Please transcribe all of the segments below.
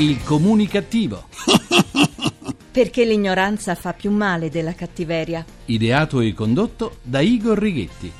Il comunicativo. Perché l'ignoranza fa più male della cattiveria. Ideato e condotto da Igor Righetti.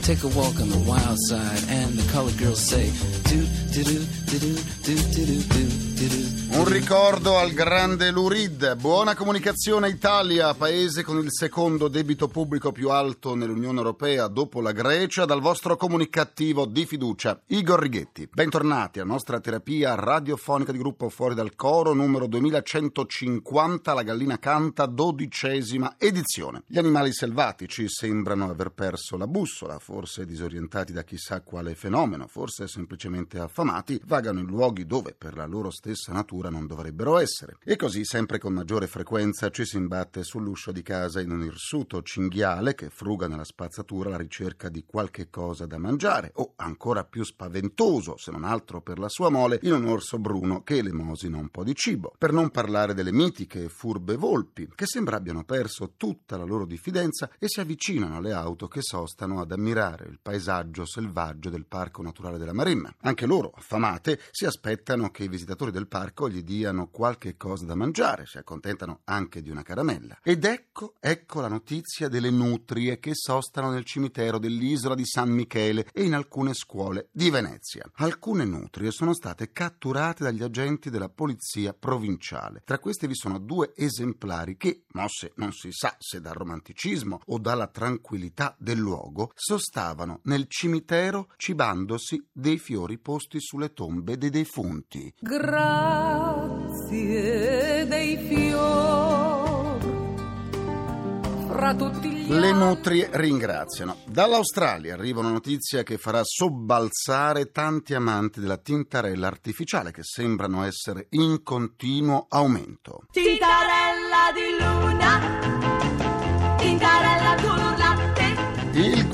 Take a walk on the wild side, and the colored girls say, do do do do do do do do do do. Un ricordo al grande Lurid, buona comunicazione Italia, paese con il secondo debito pubblico più alto nell'Unione Europea dopo la Grecia, dal vostro comunicativo di fiducia, Igor Righetti. Bentornati alla nostra terapia radiofonica di gruppo Fuori dal Coro, numero 2150, La Gallina Canta, dodicesima edizione. Gli animali selvatici sembrano aver perso la bussola, forse disorientati da chissà quale fenomeno, forse semplicemente affamati, vagano in luoghi dove per la loro stessa natura non dovrebbero essere. E così, sempre con maggiore frequenza, ci si imbatte sull'uscio di casa in un irsuto cinghiale che fruga nella spazzatura alla ricerca di qualche cosa da mangiare, o ancora più spaventoso, se non altro per la sua mole, in un orso bruno che elemosina un po' di cibo. Per non parlare delle mitiche e furbe volpi, che sembra abbiano perso tutta la loro diffidenza e si avvicinano alle auto che sostano ad ammirare il paesaggio selvaggio del Parco Naturale della Maremma. Anche loro, affamate, si aspettano che i visitatori del parco gli diano qualche cosa da mangiare, si accontentano anche di una caramella. Ed ecco, ecco la notizia delle nutrie che sostano nel cimitero dell'isola di San Michele e in alcune scuole di Venezia. Alcune nutrie sono state catturate dagli agenti della polizia provinciale. Tra queste vi sono due esemplari che, mosse non si sa se dal romanticismo o dalla tranquillità del luogo, sostavano nel cimitero cibandosi dei fiori posti sulle tombe dei defunti. Grazie dei fior fra tutti gli Le nutrie ringraziano. Dall'Australia arriva una notizia che farà sobbalzare tanti amanti della tintarella artificiale che sembrano essere in continuo aumento. Tintarella di luna Tintarella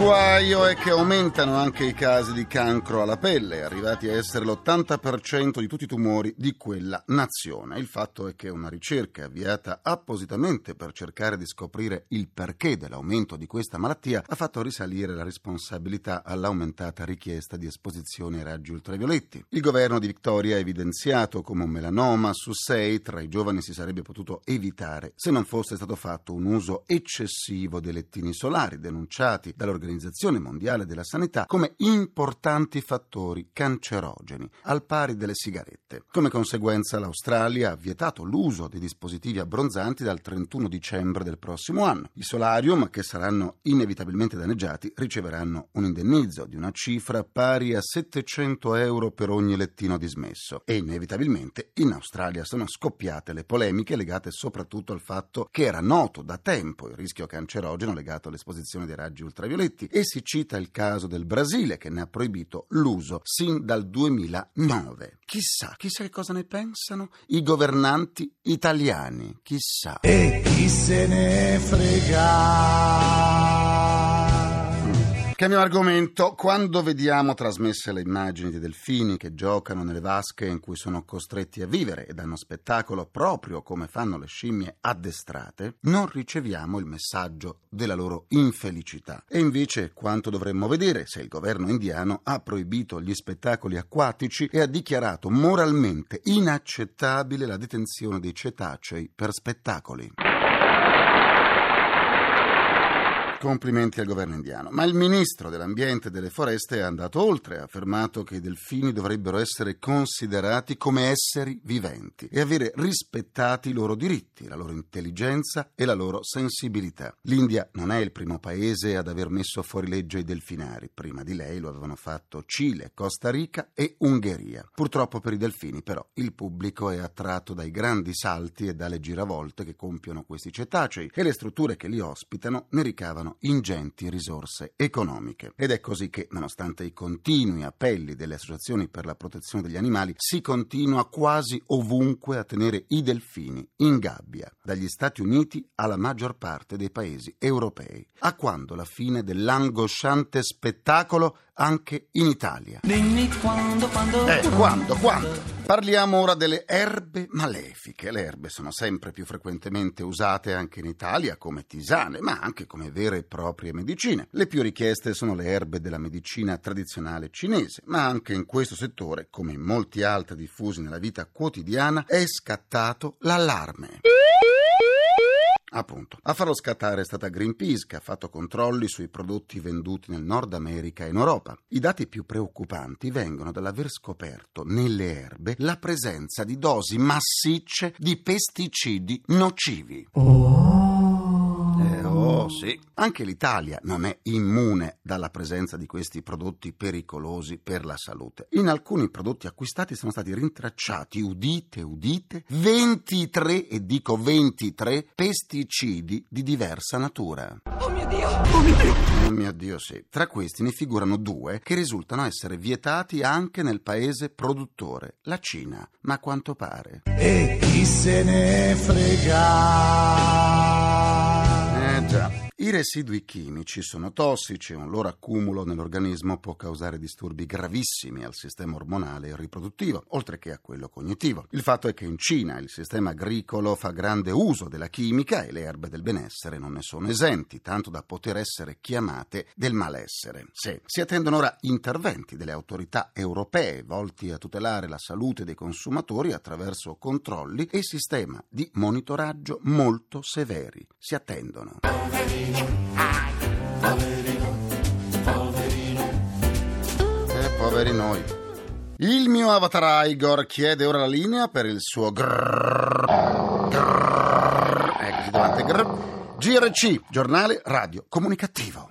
guaio è che aumentano anche i casi di cancro alla pelle, arrivati a essere l'80% di tutti i tumori di quella nazione. Il fatto è che una ricerca avviata appositamente per cercare di scoprire il perché dell'aumento di questa malattia ha fatto risalire la responsabilità all'aumentata richiesta di esposizione ai raggi ultravioletti. Il governo di Victoria ha evidenziato come un melanoma su sei tra i giovani si sarebbe potuto evitare se non fosse stato fatto un uso eccessivo dei lettini solari denunciati dall'Organizzazione Mondiale della Sanità come importanti fattori cancerogeni, al pari delle sigarette. Come conseguenza l'Australia ha vietato l'uso di dispositivi abbronzanti dal 31 dicembre del prossimo anno. I solarium, che saranno inevitabilmente danneggiati, riceveranno un indennizzo di una cifra pari a 700 euro per ogni lettino dismesso. E inevitabilmente in Australia sono scoppiate le polemiche legate soprattutto al fatto che era noto da tempo il rischio cancerogeno legato all'esposizione dei raggi ultravioletti e si cita il caso del Brasile che ne ha proibito l'uso sin dal 2009. Chissà, chissà che cosa ne pensano i governanti italiani, chissà. E chi se ne frega? Cambiamo argomento. Quando vediamo trasmesse le immagini dei delfini che giocano nelle vasche in cui sono costretti a vivere e danno spettacolo proprio come fanno le scimmie addestrate, non riceviamo il messaggio della loro infelicità. E invece quanto dovremmo vedere se il governo indiano ha proibito gli spettacoli acquatici e ha dichiarato moralmente inaccettabile la detenzione dei cetacei per spettacoli. Complimenti al governo indiano. Ma il ministro dell'ambiente e delle foreste è andato oltre, ha affermato che i delfini dovrebbero essere considerati come esseri viventi e avere rispettati i loro diritti, la loro intelligenza e la loro sensibilità. L'India non è il primo paese ad aver messo fuori legge i delfinari. Prima di lei lo avevano fatto Cile, Costa Rica e Ungheria. Purtroppo per i delfini, però, il pubblico è attratto dai grandi salti e dalle giravolte che compiono questi cetacei e le strutture che li ospitano ne ricavano ingenti risorse economiche. Ed è così che, nonostante i continui appelli delle associazioni per la protezione degli animali, si continua quasi ovunque a tenere i delfini in gabbia, dagli Stati Uniti alla maggior parte dei paesi europei. A quando la fine dell'angosciante spettacolo anche in Italia? Dimmi quando, quando Eh, quando, quando? Parliamo ora delle erbe malefiche. Le erbe sono sempre più frequentemente usate anche in Italia come tisane, ma anche come vere e proprie medicine. Le più richieste sono le erbe della medicina tradizionale cinese, ma anche in questo settore, come in molti altri diffusi nella vita quotidiana, è scattato l'allarme. Appunto. A farlo scattare è stata Greenpeace che ha fatto controlli sui prodotti venduti nel Nord America e in Europa. I dati più preoccupanti vengono dall'aver scoperto nelle erbe la presenza di dosi massicce di pesticidi nocivi. Eh, oh, sì. Anche l'Italia non è immune dalla presenza di questi prodotti pericolosi per la salute. In alcuni prodotti acquistati sono stati rintracciati, udite, udite, 23, e dico 23, pesticidi di diversa natura. Oh mio Dio! Oh mio Dio! Oh mio Dio, sì. Tra questi ne figurano due che risultano essere vietati anche nel paese produttore, la Cina, ma a quanto pare. e chi se ne frega. Eh già. I residui chimici sono tossici e un loro accumulo nell'organismo può causare disturbi gravissimi al sistema ormonale e riproduttivo, oltre che a quello cognitivo. Il fatto è che in Cina il sistema agricolo fa grande uso della chimica e le erbe del benessere non ne sono esenti, tanto da poter essere chiamate del malessere. Sì, si attendono ora interventi delle autorità europee volti a tutelare la salute dei consumatori attraverso controlli e sistema di monitoraggio molto severi. Si attendono. Eh, poveri noi. Il mio avatar Igor chiede ora la linea per il suo grrrr, grrrr, eccoci davanti, grrrr. GRC, giornale radio comunicativo.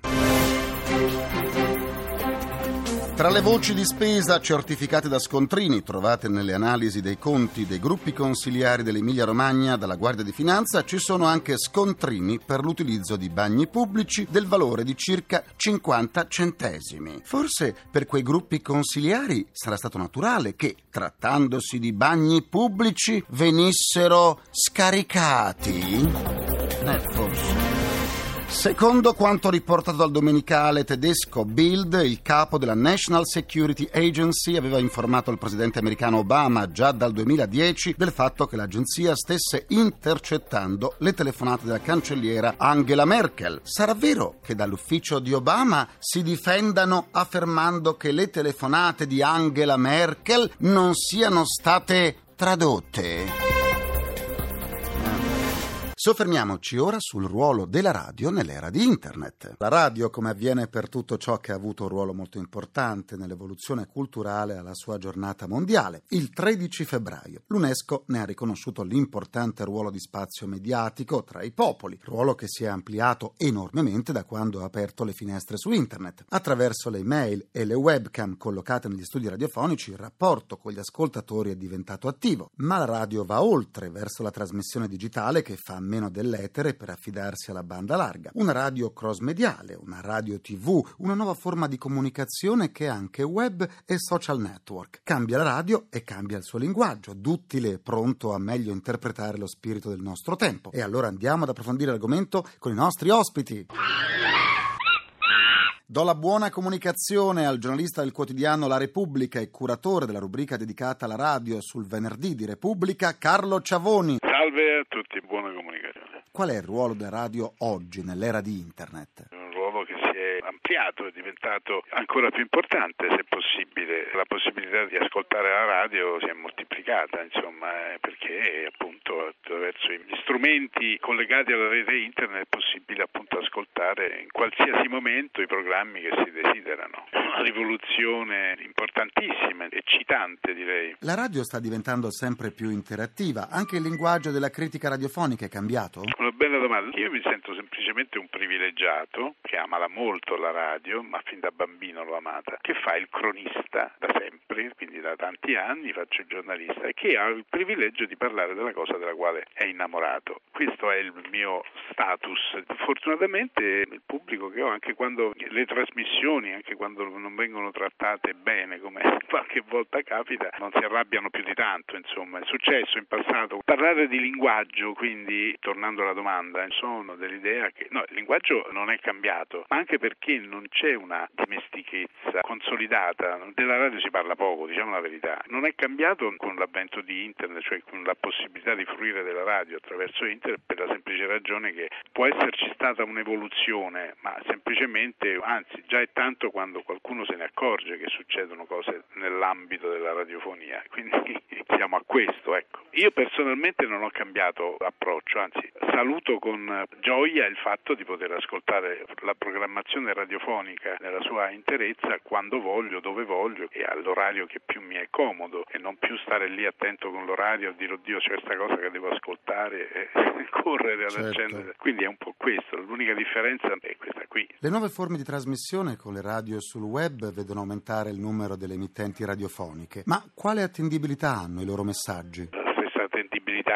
Tra le voci di spesa certificate da scontrini trovate nelle analisi dei conti dei gruppi consiliari dell'Emilia-Romagna dalla Guardia di Finanza ci sono anche scontrini per l'utilizzo di bagni pubblici del valore di circa 50 centesimi. Forse per quei gruppi consiliari sarà stato naturale che, trattandosi di bagni pubblici, venissero scaricati? Eh, forse. Secondo quanto riportato dal domenicale tedesco Bild, il capo della National Security Agency aveva informato il presidente americano Obama già dal 2010 del fatto che l'agenzia stesse intercettando le telefonate della cancelliera Angela Merkel. Sarà vero che dall'ufficio di Obama si difendano affermando che le telefonate di Angela Merkel non siano state tradotte? Soffermiamoci ora sul ruolo della radio nell'era di Internet. La radio, come avviene per tutto ciò che ha avuto un ruolo molto importante nell'evoluzione culturale alla sua giornata mondiale, il 13 febbraio, l'UNESCO ne ha riconosciuto l'importante ruolo di spazio mediatico tra i popoli, ruolo che si è ampliato enormemente da quando ha aperto le finestre su Internet. Attraverso le email e le webcam collocate negli studi radiofonici, il rapporto con gli ascoltatori è diventato attivo, ma la radio va oltre verso la trasmissione digitale che fa meno dell'etere per affidarsi alla banda larga. Una radio cross-mediale, una radio TV, una nuova forma di comunicazione che è anche web e social network. Cambia la radio e cambia il suo linguaggio, duttile e pronto a meglio interpretare lo spirito del nostro tempo. E allora andiamo ad approfondire l'argomento con i nostri ospiti. Do la buona comunicazione al giornalista del quotidiano La Repubblica e curatore della rubrica dedicata alla radio sul venerdì di Repubblica, Carlo Ciavoni. Salve a tutti, buona comunicazione. Qual è il ruolo della radio oggi nell'era di Internet? Ampliato, è diventato ancora più importante se possibile. La possibilità di ascoltare la radio si è moltiplicata, insomma, eh, perché appunto attraverso gli strumenti collegati alla rete internet è possibile appunto ascoltare in qualsiasi momento i programmi che si desiderano. Una rivoluzione importantissima, eccitante direi. La radio sta diventando sempre più interattiva, anche il linguaggio della critica radiofonica è cambiato? Una bella domanda. Io mi sento semplicemente un privilegiato che ama molto la radio, ma fin da bambino l'ho amata, che fa il cronista da sempre, quindi da tanti anni faccio il giornalista e che ha il privilegio di parlare della cosa della quale è innamorato. Questo è il mio status. Fortunatamente il pubblico che ho, anche quando le trasmissioni, anche quando non vengono trattate bene, come qualche volta capita, non si arrabbiano più di tanto, insomma. È successo in passato. Parlare di linguaggio, quindi, tornando alla domanda, sono dell'idea che no, il linguaggio non è cambiato, ma anche perché non c'è una dimestichezza consolidata. Della radio si parla poco, diciamo la verità. Non è cambiato con l'avvento di internet, cioè con la possibilità di fruire della radio attraverso internet per la semplice ragione che può esserci stata un'evoluzione, ma semplicemente, anzi già è tanto quando qualcuno se ne accorge che succedono cose nell'ambito della radiofonia, quindi siamo a questo. Ecco. Io personalmente non ho cambiato approccio, anzi saluto con gioia il fatto di poter ascoltare la programmazione radiofonica nella sua interezza quando voglio, dove voglio e all'orario che più mi è comodo e non più stare lì attento con l'orario e dire oddio c'è questa cosa che devo ascoltare e correre ad Certo. accendere. Quindi è un po' questo, l'unica differenza è questa qui. Le nuove forme di trasmissione con le radio sul web vedono aumentare il numero delle emittenti radiofoniche. Ma quale attendibilità hanno i loro messaggi?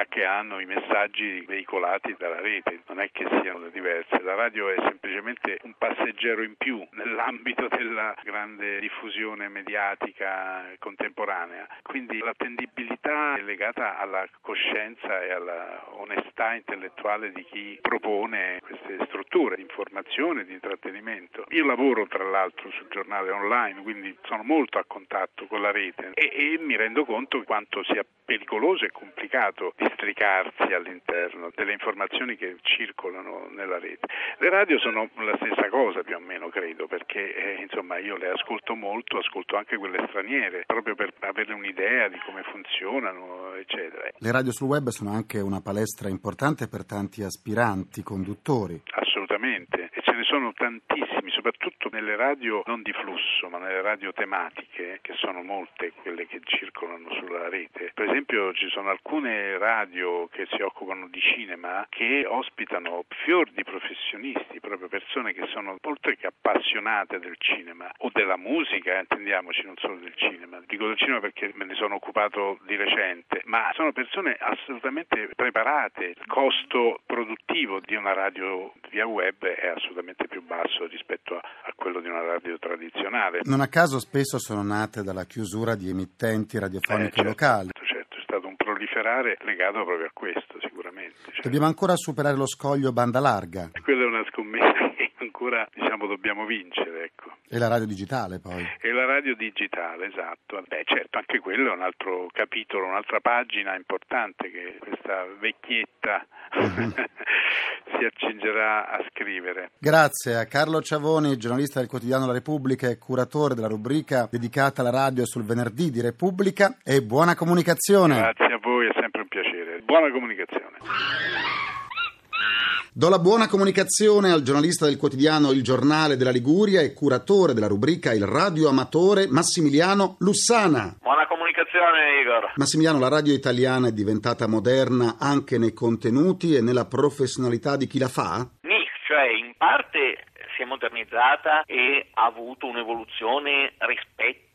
Che hanno i messaggi veicolati dalla rete, non è che siano diverse, la radio è semplicemente un passeggero in più nell'ambito della grande diffusione mediatica contemporanea, quindi l'attendibilità è legata alla coscienza e alla onestà intellettuale di chi propone queste strutture di informazione, di intrattenimento. Io lavoro tra l'altro sul giornale online, quindi sono molto a contatto con la rete e, e mi rendo conto quanto sia pericoloso e complicato districarsi all'interno delle informazioni che circolano nella rete. Le radio sono la stessa cosa più o meno credo perché eh, insomma io le ascolto molto, ascolto anche quelle straniere proprio per avere un'idea di come funzionano eccetera. Le radio sul web sono anche una palestra importante per tanti aspiranti conduttori. Assolutamente, e ce ne sono tantissimi, soprattutto nelle radio non di flusso, ma nelle radio tematiche, che sono molte quelle che circolano sulla rete. Per esempio ci sono alcune radio che si occupano di cinema che ospitano fior di professionisti, proprio persone che sono oltre che appassionate del cinema o della musica, intendiamoci, non solo del cinema. Dico del cinema perché me ne sono occupato di recente, ma sono persone assolutamente preparate. Il costo produttivo di una radio via web è assolutamente più basso rispetto a, a quello di una radio tradizionale. Non a caso spesso sono nate dalla chiusura di emittenti radiofoniche Eh, certo, locali. Certo, è stato un proliferare legato proprio a questo, sicuramente. certo. Dobbiamo ancora superare lo scoglio banda larga Quella è una scommessa ancora diciamo, dobbiamo vincere. Ecco. e la radio digitale poi. E la radio digitale, esatto. Beh, certo, anche quello è un altro capitolo, un'altra pagina importante che questa vecchietta si accingerà a scrivere. Grazie a Carlo Ciavoni, giornalista del quotidiano La Repubblica e curatore della rubrica dedicata alla radio sul venerdì di Repubblica e buona comunicazione. Grazie a voi, è sempre un piacere. Buona comunicazione. Do la buona comunicazione al giornalista del quotidiano Il Giornale della Liguria e curatore della rubrica Il Radio Amatore Massimiliano Lussana. Buona comunicazione Igor. Massimiliano, la radio italiana è diventata moderna anche nei contenuti e nella professionalità di chi la fa? Nì, cioè in parte si è modernizzata e ha avuto un'evoluzione rispetto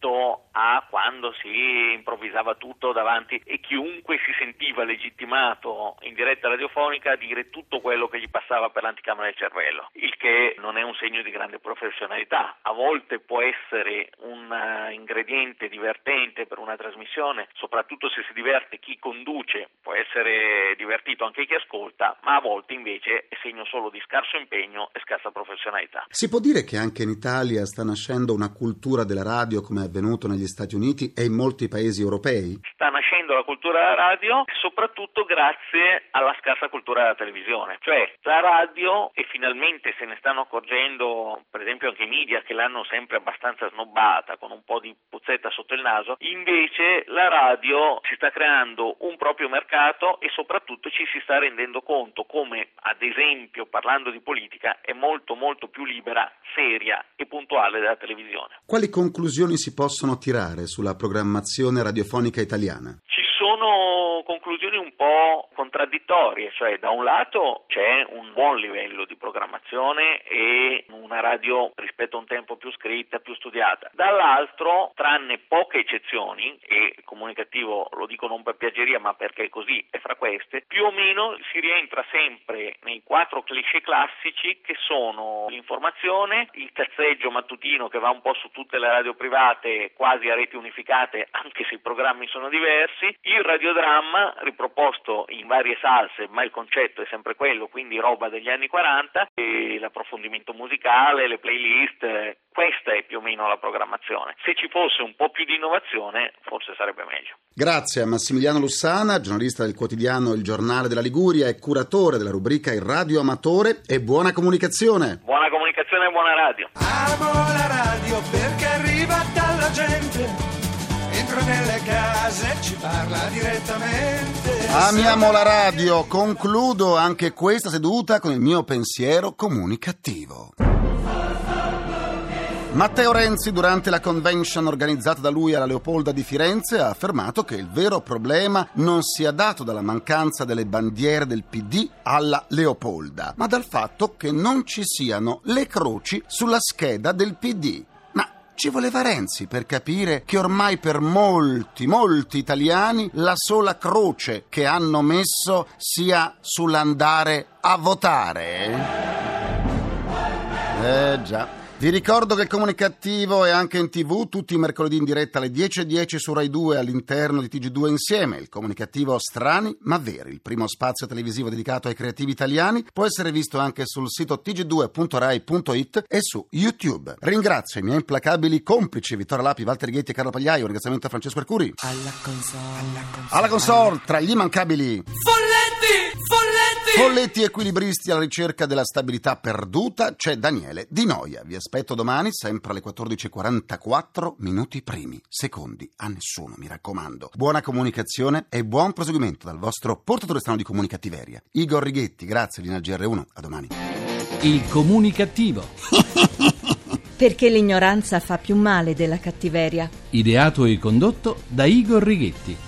a quando si improvvisava tutto davanti e chiunque si sentiva legittimato in diretta radiofonica a dire tutto quello che gli passava per l'anticamera del cervello, il che non è un segno di grande professionalità. A volte può essere un eh, ingrediente divertente per una trasmissione, soprattutto se si diverte chi conduce, può essere divertito anche chi ascolta, ma a volte invece è segno solo di scarso impegno e scarsa professionalità. Si può dire che anche in Italia sta nascendo una cultura della radio come avvenuto negli Stati Uniti e in molti paesi europei? sta nascendo la cultura della radio soprattutto grazie alla scarsa cultura della televisione. Cioè la radio, e finalmente se ne stanno accorgendo per esempio anche i media che l'hanno sempre abbastanza snobbata con un po' di puzzetta sotto il naso, invece la radio si sta creando un proprio mercato e soprattutto ci si sta rendendo conto come ad esempio parlando di politica è molto molto più libera, seria e puntuale della televisione. Quali conclusioni si possono tirare sulla programmazione radiofonica italiana? Sono conclusioni un po' contraddittorie, cioè da un lato c'è un buon livello di programmazione e una radio rispetto a un tempo più scritta, più studiata, dall'altro, tranne poche eccezioni, e comunicativo lo dico non per piaggeria ma perché così, è fra queste, più o meno si rientra sempre nei quattro cliché classici che sono l'informazione, il cazzeggio mattutino che va un po' su tutte le radio private quasi a reti unificate anche se i programmi sono diversi, il radiodramma riproposto in varie salse ma il concetto è sempre quello, quindi roba degli anni 40 e l'approfondimento musicale, le playlist, Questa è più o meno la programmazione. Se ci fosse un po' più di innovazione, forse sarebbe meglio. Grazie a Massimiliano Lussana, giornalista del quotidiano Il Giornale della Liguria e curatore della rubrica Il Radio Amatore e buona comunicazione. Buona comunicazione e buona radio. Amo la radio perché arriva dalla gente. Entra nelle case, ci parla direttamente. Amiamo la radio, concludo anche questa seduta con il mio pensiero comunicativo. Matteo Renzi, durante la convention organizzata da lui alla Leopolda di Firenze, ha affermato che il vero problema non sia dato dalla mancanza delle bandiere del PD alla Leopolda, ma dal fatto che non ci siano le croci sulla scheda del PD. Ci voleva Renzi per capire che ormai per molti, molti italiani la sola croce che hanno messo sia sull'andare a votare? Eh già. Vi ricordo che il comunicativo è anche in tv tutti i mercoledì in diretta alle 10.10 su Rai 2 all'interno di TG2 Insieme. Il comunicativo Strani ma Veri, il primo spazio televisivo dedicato ai creativi italiani, può essere visto anche sul sito tg2.rai.it e su YouTube. Ringrazio i miei implacabili complici Vittorio Lapi, Walter Ghetti e Carlo Pagliaio. Un ringraziamento a Francesco Arcuri. Alla console. Alla console, tra gli immancabili Folletti! Folletti! Equilibristi alla ricerca della stabilità perduta c'è Daniele Di Noia. Vi aspetto domani, sempre alle 14.44, minuti primi, secondi a nessuno, mi raccomando. Buona comunicazione e buon proseguimento dal vostro portatore strano di comunicattiveria. Igor Righetti, grazie, Lina GR1, a domani. Il comunicativo. Perché l'ignoranza fa più male della cattiveria. Ideato e condotto da Igor Righetti.